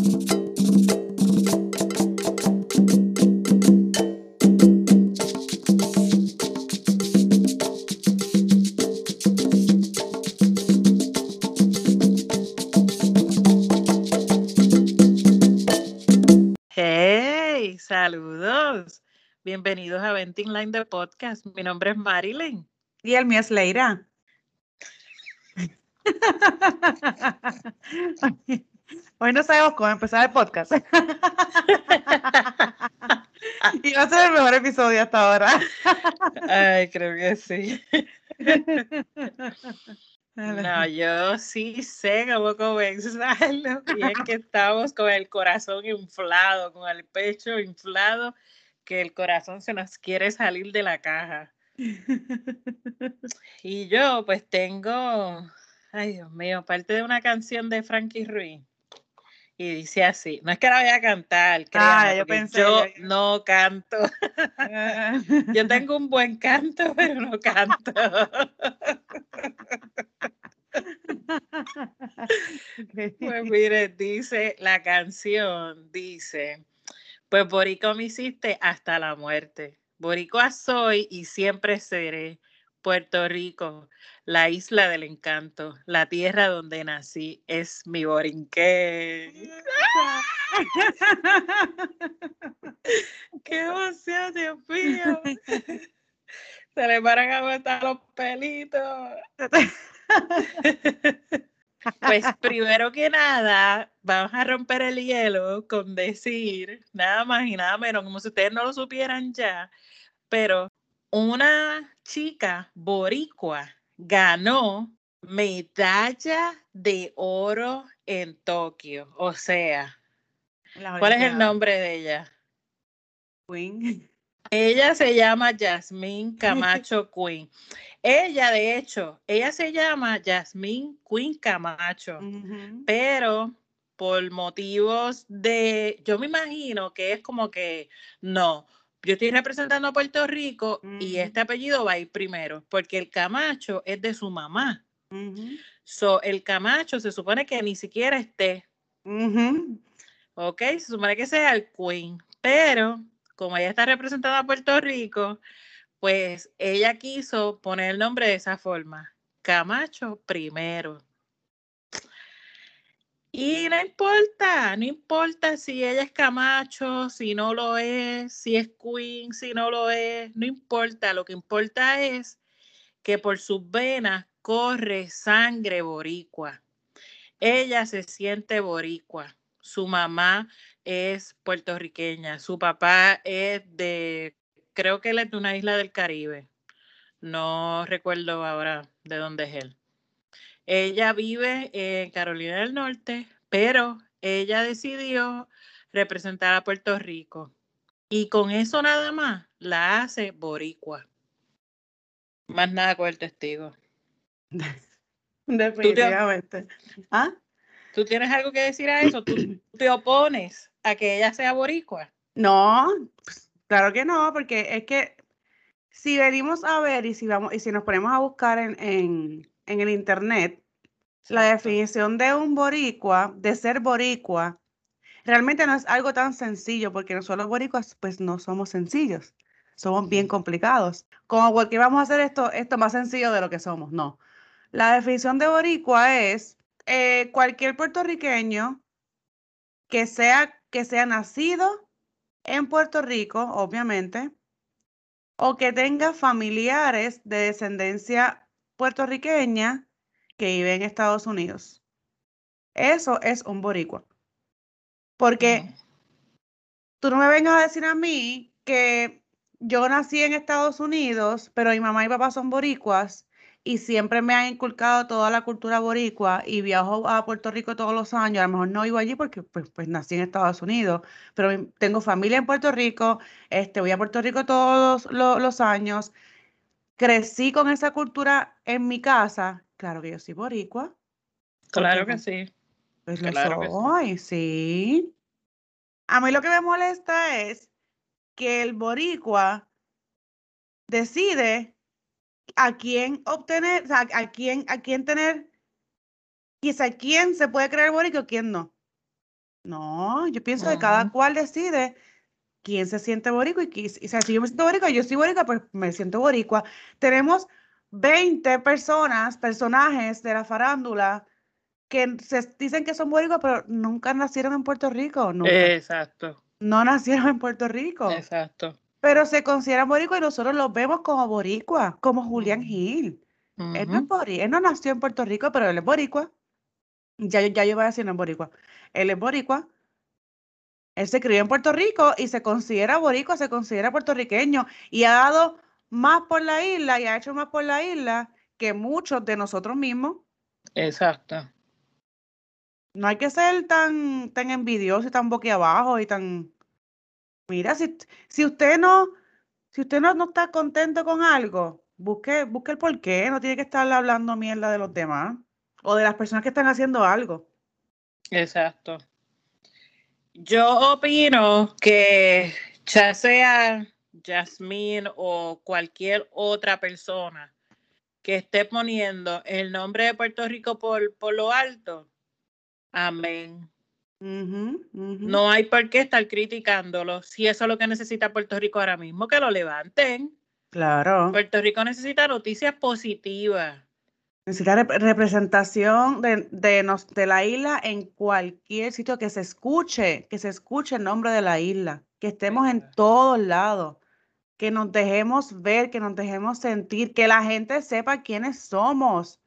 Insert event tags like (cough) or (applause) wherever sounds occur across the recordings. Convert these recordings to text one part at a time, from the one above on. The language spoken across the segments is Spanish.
Hey, saludos. Bienvenidos a Venting Line de Podcast. Mi nombre es Marilyn. Y el mío es Leira. (laughs) Hoy no sabemos cómo empezar el podcast. (laughs) y va a ser el mejor episodio hasta ahora. Ay, creo que sí. No, yo sí sé cómo comenzarlo. Y es que estamos con el corazón inflado, con el pecho inflado, que el corazón se nos quiere salir de la caja. Y yo pues tengo, ay Dios mío, parte de una canción de Frankie Ruiz. Y dice así, no es que la voy a cantar, Ah, créanme, yo porque pensé, yo yo- no canto. (laughs) Yo tengo un buen canto, (laughs) pero no canto. Pues mire, dice la canción, dice, pues Boricua me hiciste hasta la muerte. Boricua soy y siempre seré. Puerto Rico, la isla del encanto, la tierra donde nací, es mi borinqué. (laughs) ¡Qué emoción, Dios mío! (laughs) Se le paran a botar los pelitos. (laughs) Pues primero que nada, vamos a romper el hielo con decir nada más y nada menos, como si ustedes no lo supieran ya, pero una chica boricua ganó medalla de oro en Tokio. O sea, ¿cuál es el nombre de ella? Queen. Ella se llama Jasmine (laughs) Camacho Queen. Ella, de hecho, ella se llama Jasmine Queen Camacho. Pero por motivos de, yo me imagino que es como que, no, yo estoy representando a Puerto Rico y este apellido va a ir primero, porque el Camacho es de su mamá. So, el Camacho se supone que ni siquiera esté, Ujú. ¿ok? Se supone que sea el Queen, pero como ella está representando a Puerto Rico, pues ella quiso poner el nombre de esa forma, Camacho primero. Y no importa, no importa si ella es Camacho, si no lo es, si es Queen, si no lo es, no importa. Lo que importa es que por sus venas corre sangre boricua. Ella se siente boricua. Su mamá es puertorriqueña. Su papá es de, creo que él es de una isla del Caribe. No recuerdo ahora de dónde es él. Ella vive en Carolina del Norte, pero ella decidió representar a Puerto Rico. Y con eso nada más la hace boricua. Más nada con el testigo. (laughs) Definitivamente. ¿Ah? ¿Tú tienes algo que decir a eso? ¿Tú te opones a que ella sea boricua? No, pues, claro que no, porque es que si venimos a ver y si vamos y si nos ponemos a buscar en, en, en el internet, la definición de un boricua, de ser boricua, realmente no es algo tan sencillo, porque nosotros los boricuas pues no somos sencillos, somos bien complicados. Como porque vamos a hacer esto, esto más sencillo de lo que somos, no. La definición de boricua es eh, cualquier puertorriqueño que sea, que sea nacido en Puerto Rico, obviamente, o que tenga familiares de descendencia puertorriqueña que viven en Estados Unidos. Eso es un boricua. Porque tú no me vengas a decir a mí que yo nací en Estados Unidos, pero mi mamá y papá son boricuas y siempre me han inculcado toda la cultura boricua y viajo a Puerto Rico todos los años. A lo mejor no vivo allí porque pues, pues nací en Estados Unidos, pero tengo familia en Puerto Rico, este, voy a Puerto Rico todos lo- los años. Crecí con esa cultura en mi casa. Claro que yo soy boricua. Claro porque que sí. Pues lo Claro que sí. soy, sí. A mí lo que me molesta es que el boricua decide a quién obtener, o sea, a quién, a quién tener, quizá quién se puede creer boricua y quién no. No, yo pienso que cada cual decide quién se siente boricua y, y si yo me siento boricua, yo soy boricua, pues me siento boricua. Tenemos 20 personas, personajes de la farándula que se dicen que son boricuas, pero nunca nacieron en Puerto Rico. Exacto. No nacieron en Puerto Rico. Exacto. Pero se consideran boricuas y nosotros los vemos como boricuas, como Julián Gil. él, no él no nació en Puerto Rico, pero él es boricua. Ya, ya yo voy a decir en boricua. Él es boricua. Él se crió en Puerto Rico y se considera boricua, se considera puertorriqueño y ha dado más por la isla y ha hecho más por la isla que muchos de nosotros mismos. Exacto. No hay que ser tan, tan envidioso y tan boquiabajo y tan... Mira, si, si usted no, si usted no, no está contento con algo, busque, busque el porqué, no tiene que estar hablando mierda de los demás o de las personas que están haciendo algo. Exacto. Yo opino que ya sea Jasmine o cualquier otra persona que esté poniendo el nombre de Puerto Rico por, por lo alto, amén. No hay por qué estar criticándolo. Si eso es lo que necesita Puerto Rico ahora mismo, que lo levanten. Claro. Puerto Rico necesita noticias positivas. Necesita representación de, de, la isla en cualquier sitio que se escuche, que se escuche el nombre de la isla, que estemos en todos lados, que nos dejemos ver, que nos dejemos sentir, que la gente sepa quiénes somos.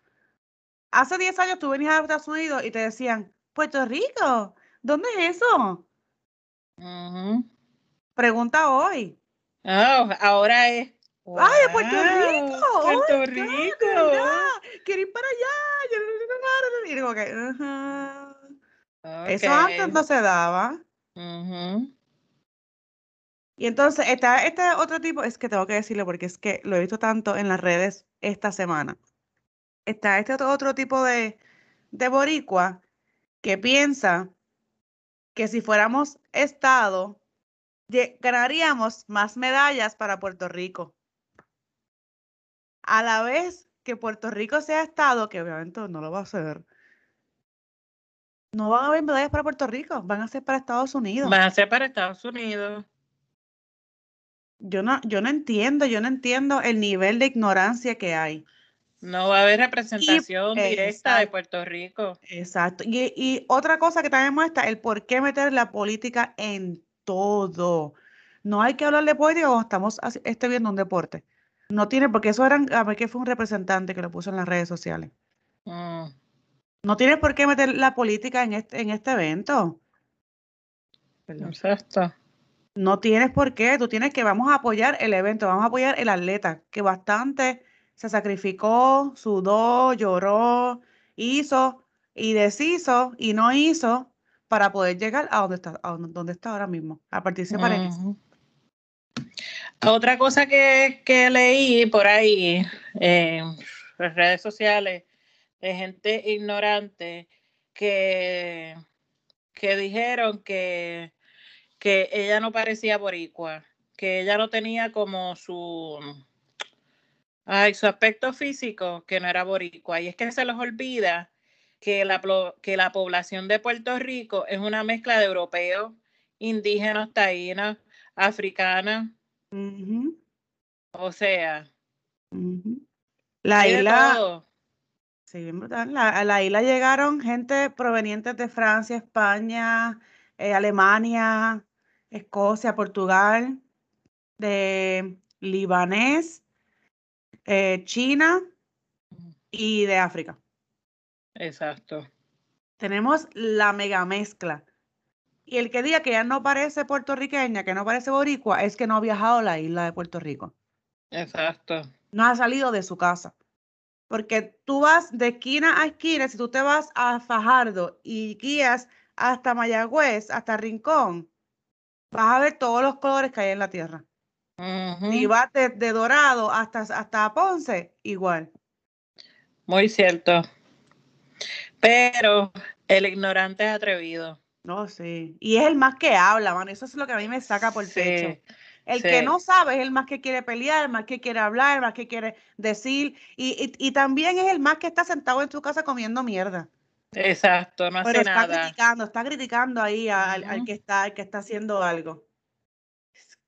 Hace 10 años tú venías a Estados Unidos y te decían, Puerto Rico, ¿dónde es eso? Pregunta hoy. Oh, ahora es ¡Ay, Puerto Rico! ¡Puerto Rico! ¡Quiero ir para allá! Yo no y digo que, Eso antes no se daba. Y entonces está este otro tipo, es que tengo que decirlo porque es que lo he visto tanto en las redes esta semana. Está este otro, otro tipo de, de boricua que piensa que si fuéramos Estado, ganaríamos más medallas para Puerto Rico a la vez que Puerto Rico sea Estado, que obviamente no lo va a hacer, no van a haber medallas para Puerto Rico, van a ser para Estados Unidos. Van a ser para Estados Unidos. Yo no, yo no entiendo, yo no entiendo el nivel de ignorancia que hay. No va a haber representación directa de Puerto Rico. Exacto. Y, y, otra cosa que también muestra el por qué meter la política en todo. No hay que hablar de política cuando estamos este viendo un deporte. No tiene, porque eso eran, a ver que fue un representante que lo puso en las redes sociales. Mm. No tienes por qué meter la política en este, en este evento. Exacto. No tienes por qué, tú tienes que, vamos a apoyar el evento, vamos a apoyar el atleta, que bastante se sacrificó, sudó, lloró, hizo y deshizo y no hizo para poder llegar a donde está, a donde está ahora mismo, a participar en eso. Otra cosa que, leí por ahí en las redes sociales de gente ignorante que, que dijeron que, que ella no parecía boricua, que ella no tenía como su, ay, su aspecto físico, que no era boricua. Y es que se les olvida que la, que la población de Puerto Rico es una mezcla de europeos, indígenas, taínos, africanas, o sea. La isla. Sí, a la isla llegaron gente provenientes de Francia, España, eh, Alemania, Escocia, Portugal, de libanés, eh, China y de África. Exacto. Tenemos la mega mezcla. Y el que diga que ya no parece puertorriqueña, que no parece boricua, es que no ha viajado a la isla de Puerto Rico. Exacto. No ha salido de su casa. Porque tú vas de esquina a esquina, si tú te vas a Fajardo y guías hasta Mayagüez, hasta Rincón, vas a ver todos los colores que hay en la tierra. Y vas de, Dorado hasta, hasta Ponce, igual. Muy cierto. Pero el ignorante es atrevido. No, sí. Y es el más que habla, mano. Eso es lo que a mí me saca por el pecho. El que no sabe es el más que quiere pelear, el más que quiere hablar, el más que quiere decir. Y, y, también es el más que está sentado en su casa comiendo mierda. Exacto, no hace Pero está nada. criticando, está criticando ahí al, que está, al que está haciendo algo.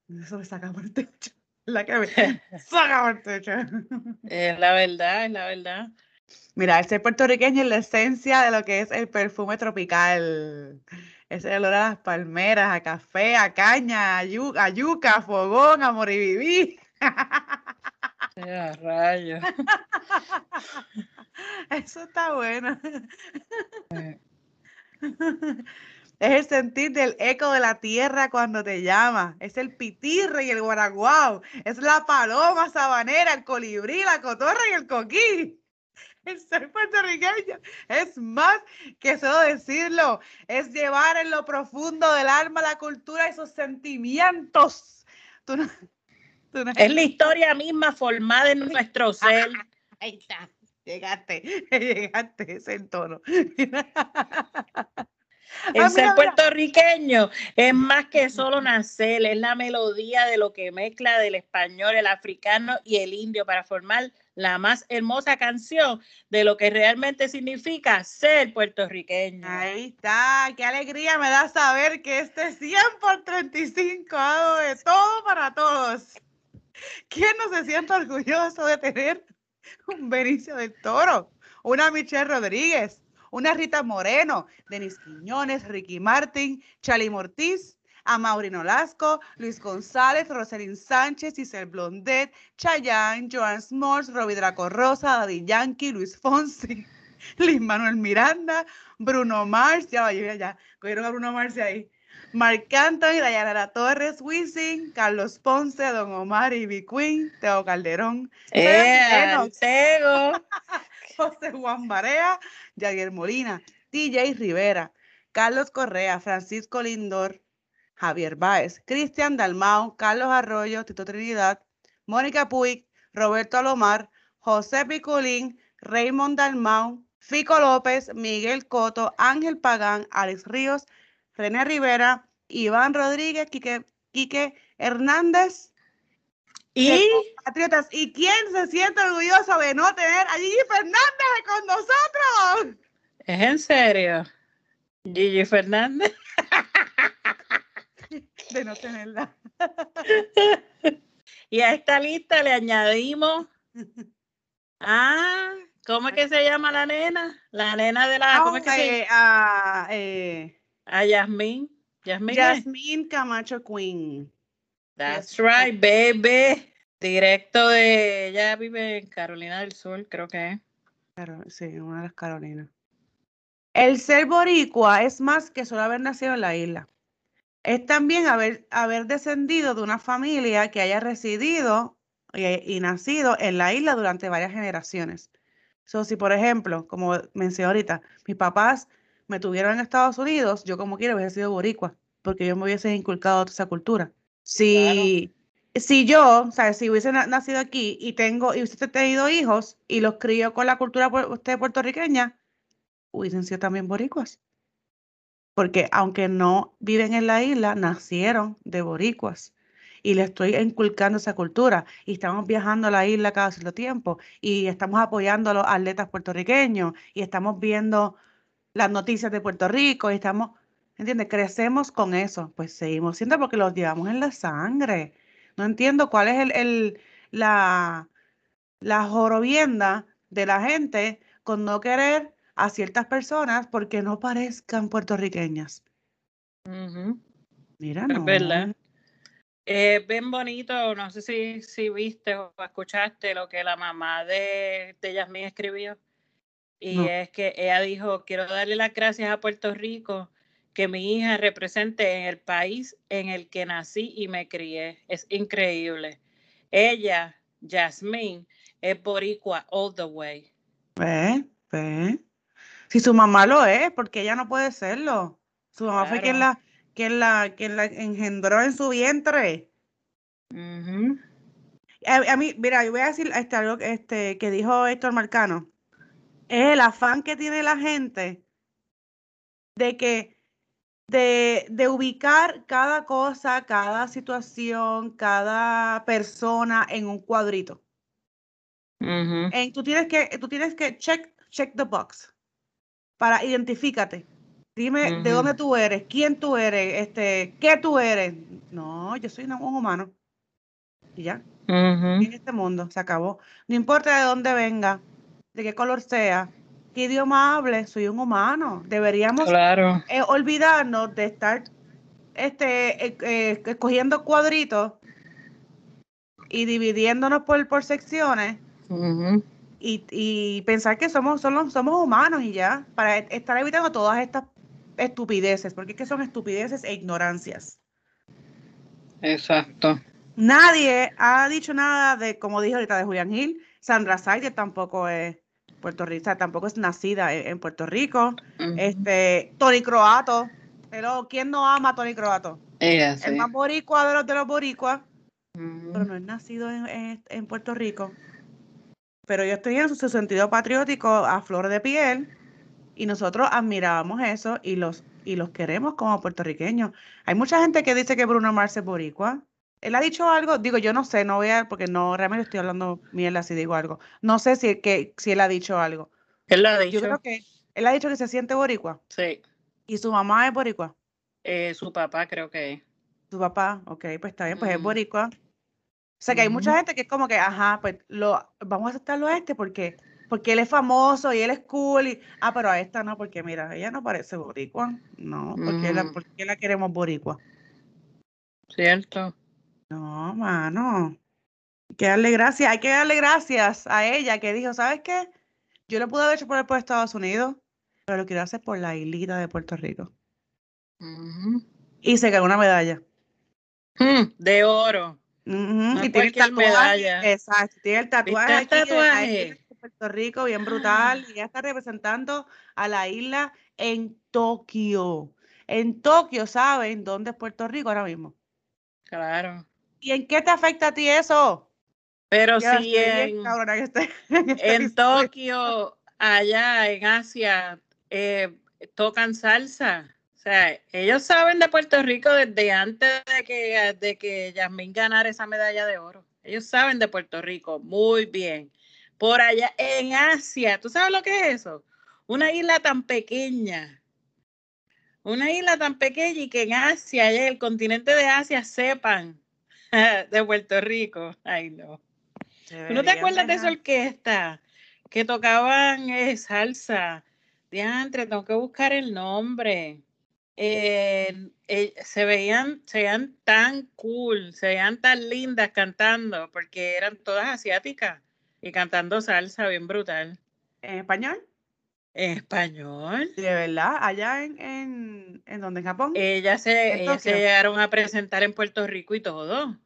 Eso me saca por el techo. (laughs) La que me (laughs) saca por el techo. Es la verdad, es la verdad. Mira, el ser puertorriqueño es la esencia de lo que es el perfume tropical. Ese olor a las palmeras, a café, a caña, a, yu- a yuca, a fogón, a moribibí. (laughs) Ya, rayos. (laughs) Eso está bueno. Es el sentir del eco de la tierra cuando te llama. Es el pitirre y el guaraguao. Es la paloma sabanera, el colibrí, la cotorra y el coquí. (laughs) El ser puertorriqueño es más que solo decirlo. Es llevar en lo profundo del alma la cultura y sus sentimientos. Tú no- (laughs) tú no- Es la historia misma formada en nuestro (laughs) ser. Ahí está. Llegaste, llegaste, ese tono. El Ah, ser mira, mira. puertorriqueño es más que solo nacer, es la melodía de lo que mezcla del español, el africano y el indio para formar la más hermosa canción de lo que realmente significa ser puertorriqueño. Ahí está, qué alegría me da saber que este 100 por 35 ha de todo para todos. ¿Quién no se siente orgulloso de tener un Benicio del Toro, una Michelle Rodríguez, una Rita Moreno, Denis Quiñones, Ricky Martin, Charlie Mortiz, a Maurino Lasco, Luis González, Roselyn Sánchez, Isel Blondet, Chayanne, Joan Smalls, Robbie Draco Rosa, Daddy Yankee, Luis Fonsi, (laughs) Luis Manuel Miranda, Bruno Mars, ya, ya, ya, cogieron a Bruno Mars ahí. Marc Anthony, Dayanara Torres, Wisin, Carlos Ponce, Don Omar, Ivy Queen, Teo Calderón, ¡Eh, Tego! (laughs) José Juan Barea, Javier Molina, DJ Rivera, Carlos Correa, Francisco Lindor, Javier Báez, Cristian Dalmau, Carlos Arroyo, Tito Trinidad, Mónica Puig, Roberto Alomar, José Piculín, Raymond Dalmau, Fico López, Miguel Coto, Ángel Pagán, Alex Ríos, René Rivera, Iván Rodríguez, Quique, Quique Hernández, Y Patriotas, ¿y quién se siente orgulloso de no tener a Gigi Fernández con nosotros? es en serio. Gigi Fernández. (laughs) (laughs) De no tenerla. (laughs) Y a esta lista le añadimos. Ah, ¿cómo es que se llama la nena? La nena de la. ¿Cómo es que se Eh, a eh, A Yasmín. Yasmín. es? Jasmine Camacho Queen. That's right, baby. Directo de. Ella vive en Carolina del Sur, creo que es. Claro, sí, una de las Carolinas. El ser boricua es más que solo haber nacido en la isla. Es también haber, haber descendido de una familia que haya residido y, y nacido en la isla durante varias generaciones. So, si, por ejemplo, como mencioné ahorita, mis papás me tuvieron en Estados Unidos, yo como quiera hubiese sido boricua, porque yo me hubiese inculcado toda esa cultura. Si, si yo, o sea, si hubiese na- nacido aquí y tengo, y usted ha tenido hijos y los crió con la cultura usted puertorriqueña, hubiesen sido también boricuas. Porque aunque no viven en la isla, nacieron de boricuas. Y le estoy inculcando esa cultura. Y estamos viajando a la isla cada cierto tiempo. Y estamos apoyando a los atletas puertorriqueños. Y estamos viendo las noticias de Puerto Rico. Y estamos, ¿entiendes? Crecemos con eso. Pues seguimos siendo porque los llevamos en la sangre. No entiendo cuál es el, el- la, la jorobienda de la gente con no querer a ciertas personas porque no parezcan puertorriqueñas. Ujú. Mira, Es no. verdad. Es bien bonito, no sé si, si viste o escuchaste lo que la mamá de, de Yasmín escribió. Y No. es que ella dijo, quiero darle las gracias a Puerto Rico que mi hija represente en el país en el que nací y me crié. Es increíble. Ella, Yasmín, es boricua all the way. Ve, ve. Si su mamá lo es, porque ella no puede serlo. Su mamá fue quien la, quien la, quien la engendró en su vientre. Ujú. A, a mí, mira, yo voy a decir este, algo que- este, que dijo Héctor Marcano. Es el afán que tiene la gente de que, de, de ubicar cada cosa, cada situación, cada persona en un cuadrito. Ujú. En- tú tienes que, tú tienes que check, check the box. Para identifícate. Dime de dónde tú eres, quién tú eres, este, qué tú eres. No, yo soy un humano. Y ya. En este mundo se acabó. No importa de dónde venga, de qué color sea, qué idioma hable, soy un humano. Deberíamos eh, olvidarnos de estar este, eh, eh, escogiendo cuadritos y dividiéndonos por, por secciones y, y, pensar que somos, somos, somos humanos y ya, para estar evitando todas estas estupideces, porque es que son estupideces e ignorancias. Exacto. Nadie ha dicho nada de, como dije ahorita, de Julián Gil. Sandra Saide tampoco es Puerto Rico, tampoco es nacida en, Puerto Rico. Este, Tony Croato. Pero, ¿quién no ama a Tony Croato? El más boricua de los de los boricuas. Pero no es nacido en, Puerto Rico. Pero yo estoy en su, sentido patriótico a flor de piel. Y nosotros admiramos eso y los, y los queremos como puertorriqueños. Hay mucha gente que dice que Bruno Mars es boricua. Él ha dicho algo, digo, yo no sé, no voy a, porque no, realmente estoy hablando mierda si digo algo. No sé si, que, si él ha dicho algo. Él ha dicho. Yo creo que él ha dicho que se siente boricua. Sí. ¿Y su mamá es boricua? Eh, su papá creo que es. Su papá, ok, pues está bien, pues es boricua. O sea que hay mucha gente que es como que, ajá, pues lo, vamos a aceptarlo a este porque, porque él es famoso y él es cool. Y, ah, pero a esta no, porque mira, ella no parece boricua. No, porque, la, porque la queremos boricua. Cierto. No, mano. Hay que darle gracias, hay que darle gracias a ella que dijo, ¿sabes qué? Yo lo pude haber hecho por el por Estados Unidos, pero lo quiero hacer por la islita de Puerto Rico. Y se ganó una medalla. Mm, de oro. Y tiene el tatuaje. Exacto, tiene el tatuaje. El tatuaje? de Puerto Rico, bien brutal. Y ya está representando a la isla en Tokio. En Tokio, ¿saben dónde es Puerto Rico ahora mismo? Claro. ¿Y en qué te afecta a ti eso? Pero si en, (laughs) en Tokio, allá en Asia, eh, tocan salsa. Sea, ellos saben de Puerto Rico desde antes de que, de que Yasmín ganara esa medalla de oro. Ellos saben de Puerto Rico muy bien. Por allá en Asia, ¿tú sabes lo que es eso? Una isla tan pequeña una isla tan pequeña y que en Asia, en el continente de Asia, sepan (laughs) de Puerto Rico. Ay, no. ¿No te acuerdas de esa orquesta que tocaban eh, salsa? Diantre, tengo que buscar el nombre. Eh, eh, se, veían, se veían tan cool, se veían tan lindas cantando, porque eran todas asiáticas y cantando salsa bien brutal. ¿En español? ¿En español? De verdad, allá en, en, en donde, en Japón. Ellas se, se llegaron a presentar en Puerto Rico y todo.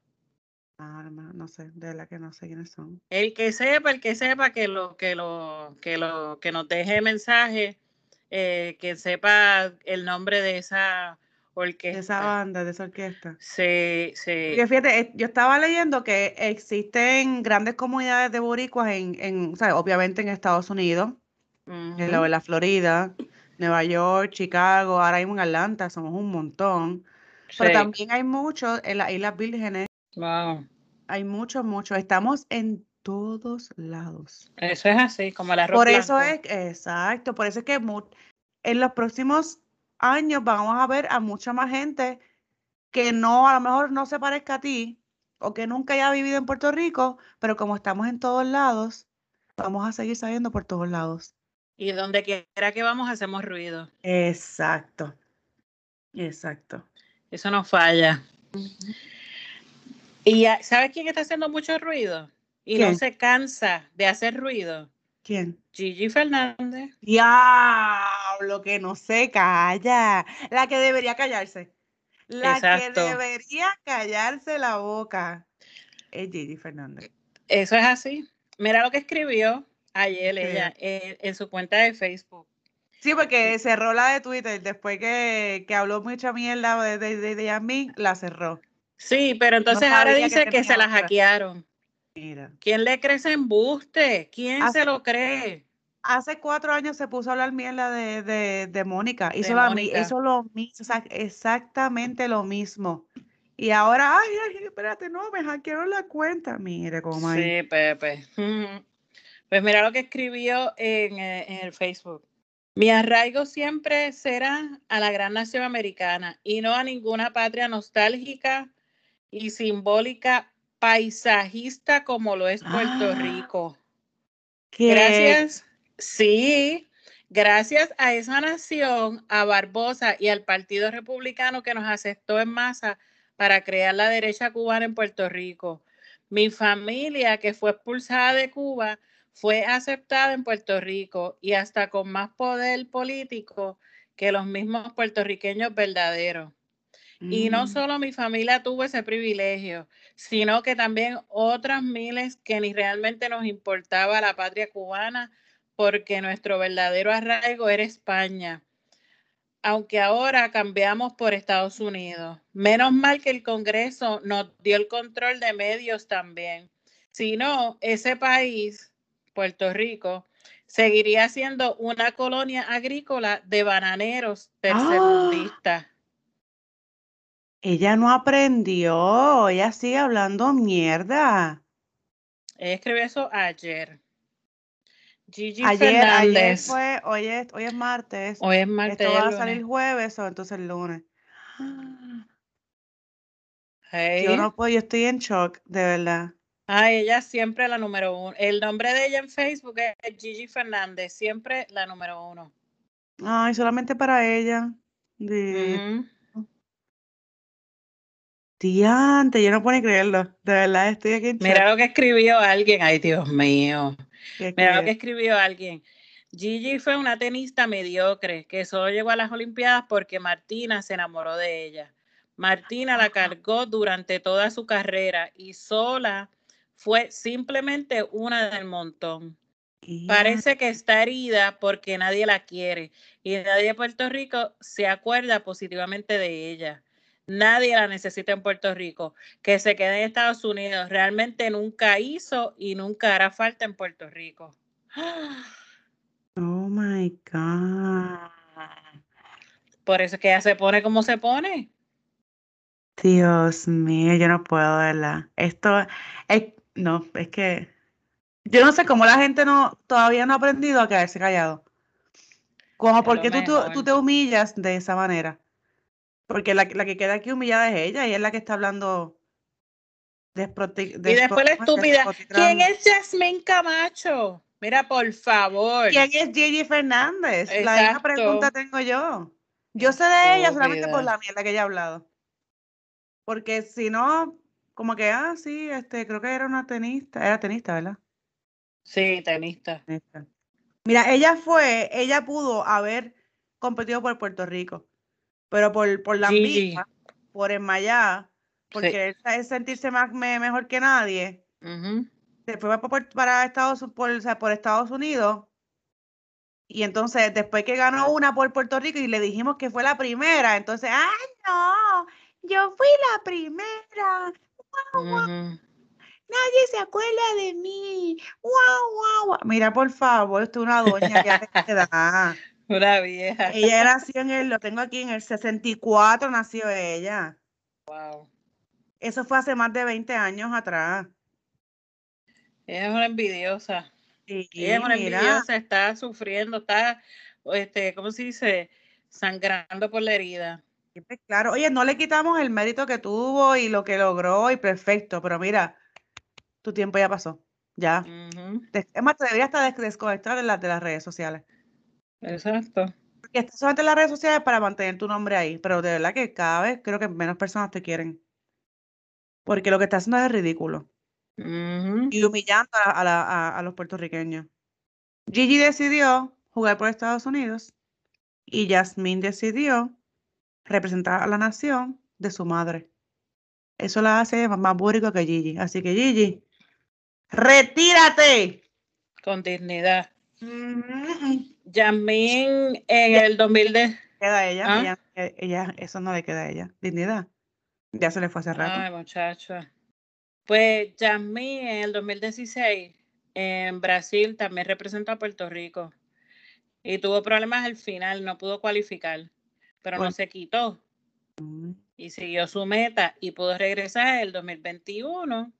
Ah, no, sé, de verdad que no sé quiénes son. El que sepa, el que sepa que lo, que lo, que lo, que nos deje mensaje, eh, que sepa el nombre de esa orquesta. De esa banda, de esa orquesta. Sí, sí. Porque fíjate, eh, yo estaba leyendo que existen grandes comunidades de boricuas en, en o sea, obviamente en Estados Unidos en lo de la Florida, Nueva York, Chicago, ahora mismo en Atlanta, somos un montón. Pero también hay muchos en las Islas Vírgenes. Wow. Hay muchos, muchos. Estamos en todos lados. Eso es así, como la ropa. Por eso es, exacto, por eso es que en los próximos años vamos a ver a mucha más gente que no, a lo mejor no se parezca a ti o que nunca haya vivido en Puerto Rico, pero como estamos en todos lados, vamos a seguir saliendo por todos lados. Y donde quiera que vamos hacemos ruido. Exacto. Exacto. Eso no falla. ¿Y sabes quién está haciendo mucho ruido? Y no se cansa de hacer ruido. ¿Quién? Gigi Fernández. Diablo, que no se calla. La que debería callarse. La que debería callarse la boca es Gigi Fernández. Eso es así. Mira lo que escribió ayer ella eh, en su cuenta de Facebook. Sí, porque cerró la de Twitter después que, habló mucha mierda de, de, de, Yasmin, la cerró. Sí, pero entonces ahora dice que, se la hackearon. Mira. ¿Quién le cree ese embuste? ¿Quién se lo cree? Hace cuatro años se puso a hablar mierda de, de, Mónica. Hizo, la, eso lo mismo, exactamente lo mismo. Y ahora, ay, ay, espérate, no, me hackearon la cuenta. Mire cómo hay. Sí, Pepe. (laughs) Pues mira lo que escribió en, eh, en el Facebook. Mi arraigo siempre será a la gran nación americana y no a ninguna patria nostálgica y simbólica paisajista como lo es Puerto Ah, Rico. ¿Qué? Gracias, sí, gracias a esa nación, a Barbosa y al Partido Republicano que nos aceptó en masa para crear la derecha cubana en Puerto Rico. Mi familia, que fue expulsada de Cuba, fue aceptada en Puerto Rico y hasta con más poder político que los mismos puertorriqueños verdaderos. Y no Mm. solo mi familia tuvo ese privilegio, sino que también otras miles que ni realmente nos importaba la patria cubana, porque nuestro verdadero arraigo era España. Aunque ahora cambiamos por Estados Unidos. Menos mal que el Congreso nos dio el control de medios también. Si no, ese país, Puerto Rico, seguiría siendo una colonia agrícola de bananeros tercermundistas. Ella no aprendió, ella sigue hablando mierda. Ella escribió eso ayer. Gigi Ayer, ayer fue, hoy es, hoy es martes, Hoy es martes. esto va a salir jueves o entonces el lunes. Hey. Yo no puedo, yo estoy en shock, de verdad. Ah, ella siempre la número uno. El nombre de ella en Facebook es Gigi Fernández, siempre la número uno. Ay, solamente para ella. De... Diante, yo no puedo creerlo. De verdad, estoy aquí en. Mira lo que escribió alguien. Ay, Dios mío. ¿Qué Mira lo que escribió? alguien. Gigi fue una tenista mediocre que solo llegó a las Olimpiadas porque Martina se enamoró de ella. Martina la cargó durante toda su carrera y sola fue simplemente una del montón. Parece que está herida porque nadie la quiere y nadie de Puerto Rico se acuerda positivamente de ella. Nadie la necesita en Puerto Rico. Que se quede en Estados Unidos. Realmente nunca hizo y nunca hará falta en Puerto Rico. Oh my God. Por eso es que ella se pone como se pone. Dios mío, yo no puedo, ¿verdad? Esto es, no, es que yo no sé cómo la gente no todavía no ha aprendido a quedarse callado. Como Es por lo qué tú, tú, tú te humillas de esa manera. Porque la, la que queda aquí humillada es ella y es la que está hablando Y después la estúpida. ¿Quién es Jasmine Camacho? Mira, por favor. ¿Quién es Gigi Fernández? La misma Exacto. pregunta tengo yo. Yo sé de ella solamente por la mierda que ella ha hablado. Porque si no, como que, ah, sí, este, creo que era una tenista, era tenista, ¿verdad? Sí, tenista. Tenista. Mira, ella fue, ella pudo haber competido por Puerto Rico, pero por, por la Gigi. envidia, por enmayar, por Sí. querer sa- sentirse más me- mejor que nadie, Ujú. después va por- para Estados, por, o sea, por Estados Unidos. Y entonces, después que ganó una por Puerto Rico y le dijimos que fue la primera, entonces, ¡ay, no! Yo fui la primera. Ujú. Nadie se acuerda de mí. ¡Guau, guau, guau! Mira, por favor, esto es una doña que hace edad. Una vieja. Ella nació en el, lo tengo aquí, en el 64 nació ella. Wow. Eso fue hace más de 20 años atrás. Ella es una envidiosa. Sí, Ella es una mira, envidiosa, está sufriendo, está, este, ¿cómo se dice? Sangrando por la herida. pues, claro. Oye, no le quitamos el mérito que tuvo y lo que logró y perfecto, pero mira, tu tiempo ya pasó. Ya. Des- Es más, te deberías hasta des- desconectar de las, de las redes sociales. Exacto. Porque estás solamente en las redes sociales para mantener tu nombre ahí, pero de verdad que cada vez creo que menos personas te quieren. Porque lo que estás haciendo es ridículo. Y humillando a, a la- a- a los puertorriqueños. Gigi decidió jugar por Estados Unidos y Yasmín decidió representar a la nación de su madre. Eso la hace más, más búrico que Gigi. Así que Gigi, retírate. Con dignidad. Mm, Yasmín en el 2010. Queda ella, ¿Ah? ella, ella, eso no le queda a ella. Dignidad. Ya se le fue hace rato. Ay, muchacha. Pues Yasmín en el 2016 en Brasil también representó a Puerto Rico y tuvo problemas al final, no pudo cualificar, pero no se quitó Mm, y siguió su meta y pudo regresar en el 2021.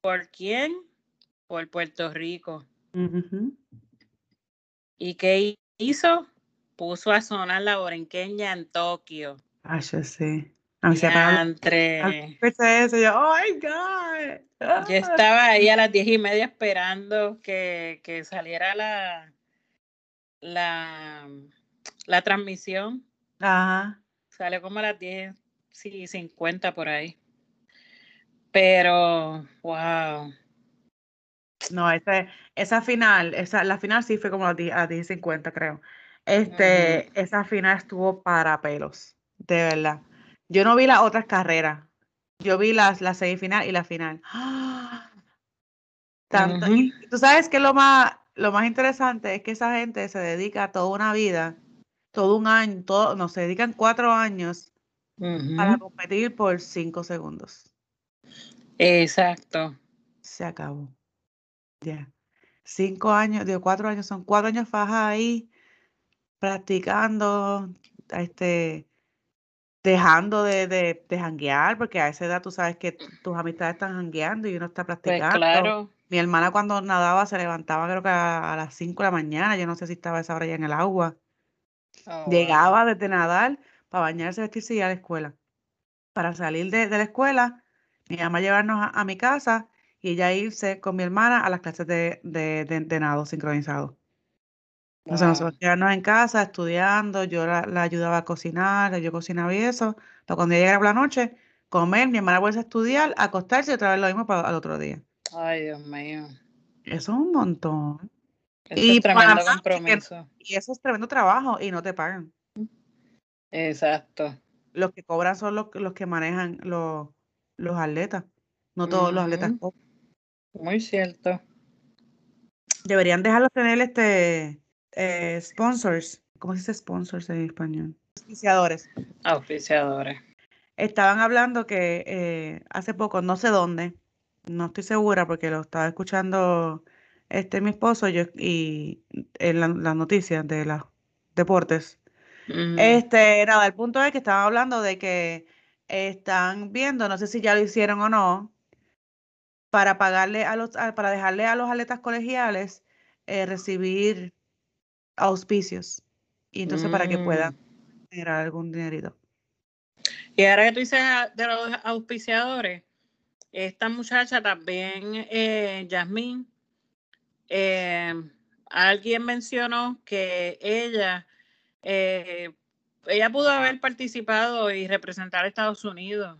¿Por quién? Por Puerto Rico. ¿Y qué hizo? puso a sonar la borinqueña en Tokio. Ah, yo sé. A mí se me Diantre. (laughs) eso, yo, oh my God. Yo estaba ahí a las diez y media esperando que, que saliera la, la, la transmisión. Ajá. Sale como a las 10, sí, 50 por ahí. Pero, wow. No, ese, esa final, esa, la final sí fue como a las 10, a las 10 y 50, creo. Este, esa final estuvo para pelos, de verdad. Yo no vi las otras carreras. Yo vi las, la semifinal y la final. ¡Ah! Tanto, y tú sabes que lo más, lo más interesante es que esa gente se dedica toda una vida, todo un año, todo, no, se dedican cuatro años para competir por cinco segundos. Exacto. Se acabó. Ya. Cinco años, digo, cuatro años, son cuatro años fajas ahí, practicando, este, dejando de, de, de janguear, porque a esa edad tú sabes que tus amistades están jangueando y uno está Pues practicando. claro. Mi hermana cuando nadaba se levantaba creo que a, a las 5 de la mañana, yo no sé si estaba esa hora ya en el agua. Oh, wow. Llegaba desde nadar para bañarse, vestirse y ir a la escuela. Para salir de, de la escuela, mi mamá llevarnos a, a mi casa y ella irse con mi hermana a las clases de, de, de- de nado sincronizado. Entonces Wow. nosotros quedarnos en casa estudiando, yo la, la ayudaba a cocinar, yo cocinaba y eso. Pero cuando ella llegara por la noche, comer, mi hermana vuelve a estudiar, acostarse y otra vez lo mismo para al otro día. Ay, Dios mío. Eso es un montón. Eso Y es tremendo para compromiso. Y eso es tremendo trabajo y no te pagan. Exacto. Los que cobran son los, los que manejan los, los atletas. No todos los atletas cobran. Muy cierto. Deberían dejarlos tener este eh, sponsors. ¿Cómo se dice sponsors en español? Auspiciadores. Auspiciadores. Estaban hablando que eh, hace poco, no sé dónde, no estoy segura porque lo estaba escuchando este mi esposo yo, y en la- las noticias de los deportes. Este, nada, el punto es que estaban hablando de que están viendo, no sé si ya lo hicieron o no, para pagarle a los, a- para dejarle a los atletas colegiales eh, recibir auspicios. Y entonces para que puedan Mm. generar algún dinerito. Y ahora que tú dices a- de los auspiciadores, esta muchacha también, eh, Yasmín, eh, alguien mencionó que ella, eh, ella pudo haber participado y representar a Estados Unidos.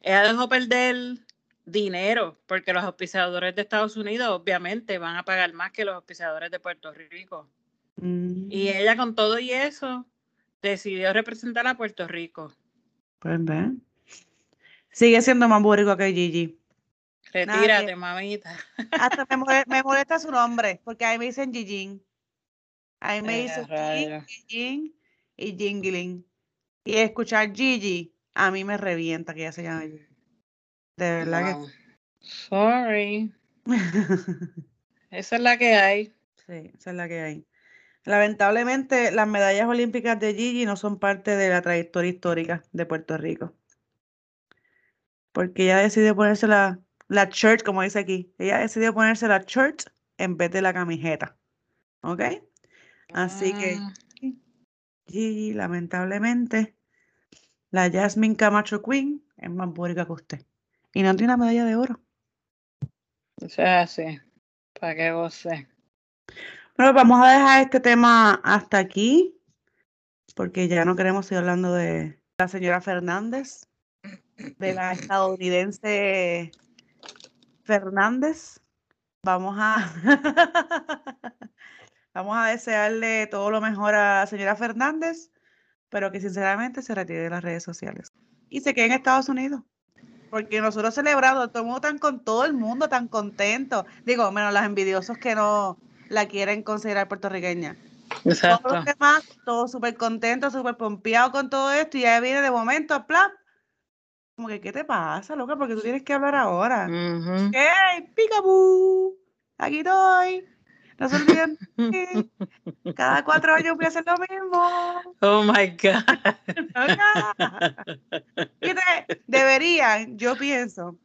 Ella dejó perder dinero porque los auspiciadores de Estados Unidos obviamente van a pagar más que los auspiciadores de Puerto Rico. Y Mm, ella con todo y eso decidió representar a Puerto Rico. Pues ve. Sigue siendo más boricua que Gigi. Retírate, Nadie. mamita. Hasta me molesta, me (laughs) molesta su nombre, porque ahí me dicen Gigin. Ahí me Eh, dicen. Gigin y Jingling. Y escuchar Gigi, a mí me revienta que ella se llame Gigi. De verdad Wow. Sorry. que (laughs) Esa es la que hay. sí, esa es la que hay. Lamentablemente, las medallas olímpicas de Gigi no son parte de la trayectoria histórica de Puerto Rico. Porque ella decidió ponerse la, la shirt, como dice aquí. Ella decidió ponerse la shirt en vez de la camiseta. ¿Ok? Así que Ah, Gigi, lamentablemente, la Jasmine Camacho Queen es más boricua que usted. Y no tiene una medalla de oro. eso es así. Para que goce. Bueno, vamos a dejar este tema hasta aquí, porque ya no queremos seguir hablando de la señora Fernández, de la estadounidense Fernández. Vamos a, (laughs) vamos a desearle todo lo mejor a la señora Fernández, pero que sinceramente se retire de las redes sociales y se quede en Estados Unidos. Porque nosotros celebrando, todo el mundo tan con todo el mundo, tan contento. Digo, menos las envidiosos que no la quieren considerar puertorriqueña. Todos Exacto. los demás, todos súper contentos, súper pompeados con todo esto, y ya viene de momento, plan. Como que, ¿qué te pasa, loca? Porque tú tienes que hablar ahora. Ujú. ¡Hey, picaboo! Aquí estoy. No se olviden. Cada cuatro años voy a hacer lo mismo. Oh my God. (laughs) Deberían, yo pienso,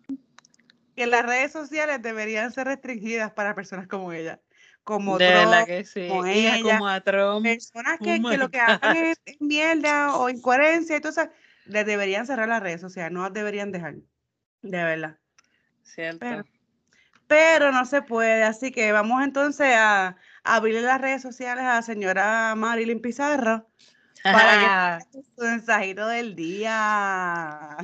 que las redes sociales deberían ser restringidas para personas como ella. como De Trump, que sí. como ella. como a Trump. personas Oh que, que lo que hagan es, mierda o incoherencia, entonces les deberían cerrar las redes sociales, no las deberían dejar, de verdad. Cierto. Pero, pero no se puede, así que vamos entonces a, a abrirle las redes sociales a la señora Marilyn Pizarro para que su mensajito del día.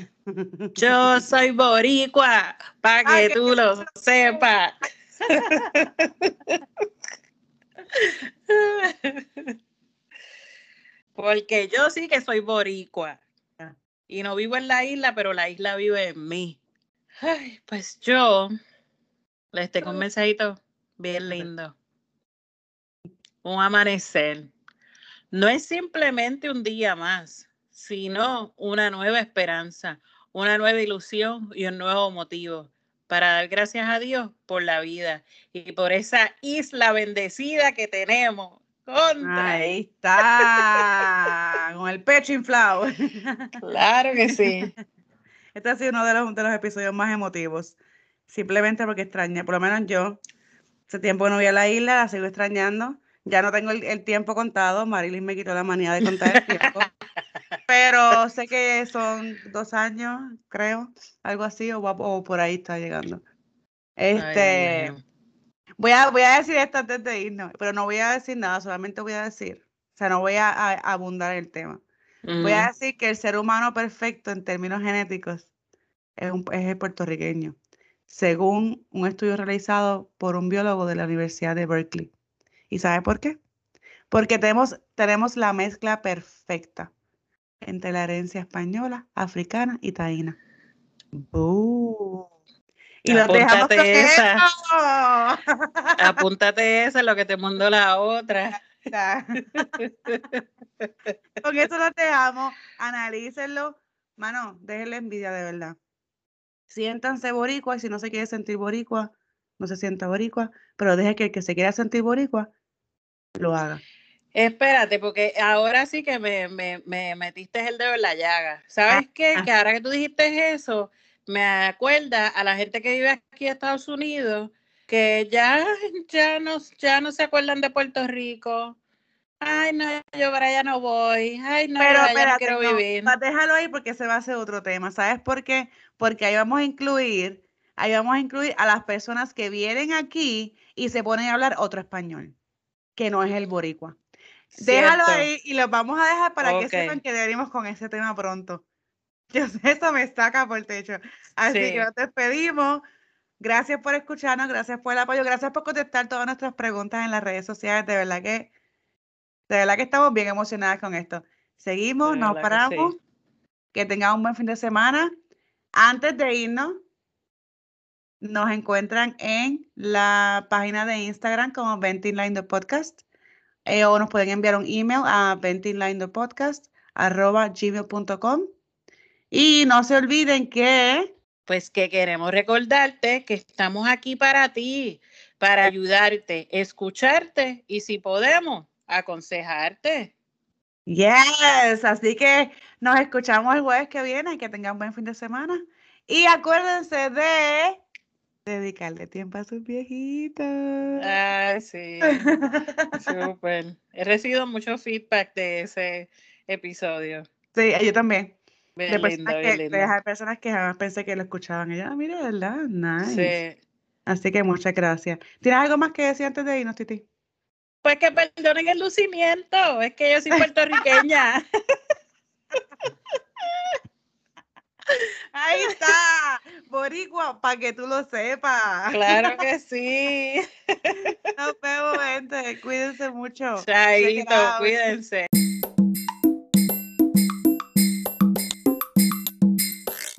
Yo (laughs) soy boricua, para Pa' que que tú lo sepas. (laughs) Porque yo sí que soy boricua. Y no vivo en la isla, pero la isla vive en mí. Ay, pues yo les tengo un mensajito bien lindo. Un amanecer. No es simplemente un día más, sino una nueva esperanza, una nueva ilusión y un nuevo motivo para dar gracias a Dios por la vida y por esa isla bendecida que tenemos. Contra. Ahí está, con el pecho inflado. Claro que sí. (laughs) Este ha sido uno de los, de los episodios más emotivos. Simplemente porque extraña, por lo menos yo, hace tiempo que no voy a la isla, la sigo extrañando. Ya no tengo el, el tiempo contado, Marilyn me quitó la manía de contar el tiempo. (laughs) Pero sé que son dos años, creo, algo así, o, o por ahí está llegando. Este, voy a, voy a decir esto antes de irnos, pero no voy a decir nada, solamente voy a decir, o sea, no voy a, a- abundar en el tema. Voy a decir que el ser humano perfecto en términos genéticos es, un- es el puertorriqueño, según un estudio realizado por un biólogo de la Universidad de Berkeley. ¿Y sabe por qué? Porque tenemos, tenemos la mezcla perfecta entre la herencia española, africana y taína. ¡Bú! Y los dejamos con esa. eso. Apúntate esa, lo que te mandó la otra. Con eso los dejamos. Analícenlo. Mano, déjenle envidia de verdad. Siéntanse boricua y si no se quiere sentir boricua, no se sienta boricua, pero deje que el que se quiera sentir boricua lo haga. Espérate, porque ahora sí que me, me, me metiste el dedo en la llaga. ¿Sabes qué? ah. Que ahora que tú dijiste eso, me acuerda a la gente que vive aquí en Estados Unidos que ya, ya, no, ya no se acuerdan de Puerto Rico. Ay, no, yo para allá no voy. Ay, no, Pero yo allá no quiero no, vivir. va- déjalo ahí porque se va a hacer otro tema. ¿Sabes por qué? Porque ahí vamos a incluir, ahí vamos a incluir a las personas que vienen aquí y se ponen a hablar otro español, que no es el boricua. Déjalo ahí y los vamos a dejar para que sepan que venimos con ese tema pronto. (laughs) Yo sé, eso me saca por el techo. Así Sí. que nos despedimos. Gracias por escucharnos, gracias por el apoyo, gracias por contestar todas nuestras preguntas en las redes sociales. De verdad que, de verdad que estamos bien emocionadas con esto. Seguimos, nos verdad que sí. paramos. Que tengan un buen fin de semana. Antes de irnos, nos encuentran en la página de Instagram como Venting Line the Podcast. eh, o nos pueden enviar un email a ventinglinethepodcast@gmail.com. Y no se olviden que Pues que queremos recordarte que estamos aquí para ti, para ayudarte, escucharte y si podemos, aconsejarte. Yes, así que nos escuchamos el jueves que viene, que tengan buen fin de semana. Y acuérdense de dedicarle tiempo a sus viejitos. Ay, sí, (laughs) súper. He recibido mucho feedback de ese episodio. Sí, yo también. De Bien personas, lindo, que, bien de lindo. esas personas que jamás pensé que lo escuchaban. Y yo, ah, mira, ¿verdad? Nice. Sí. Así que muchas gracias. ¿Tienes algo más que decir antes de irnos, Titi? Pues que perdonen el lucimiento, es que yo soy puertorriqueña. Ahí está, Boricua, para que tú lo sepas. Claro que sí. Nos vemos, gente. Cuídense mucho. Chaito, cuídense.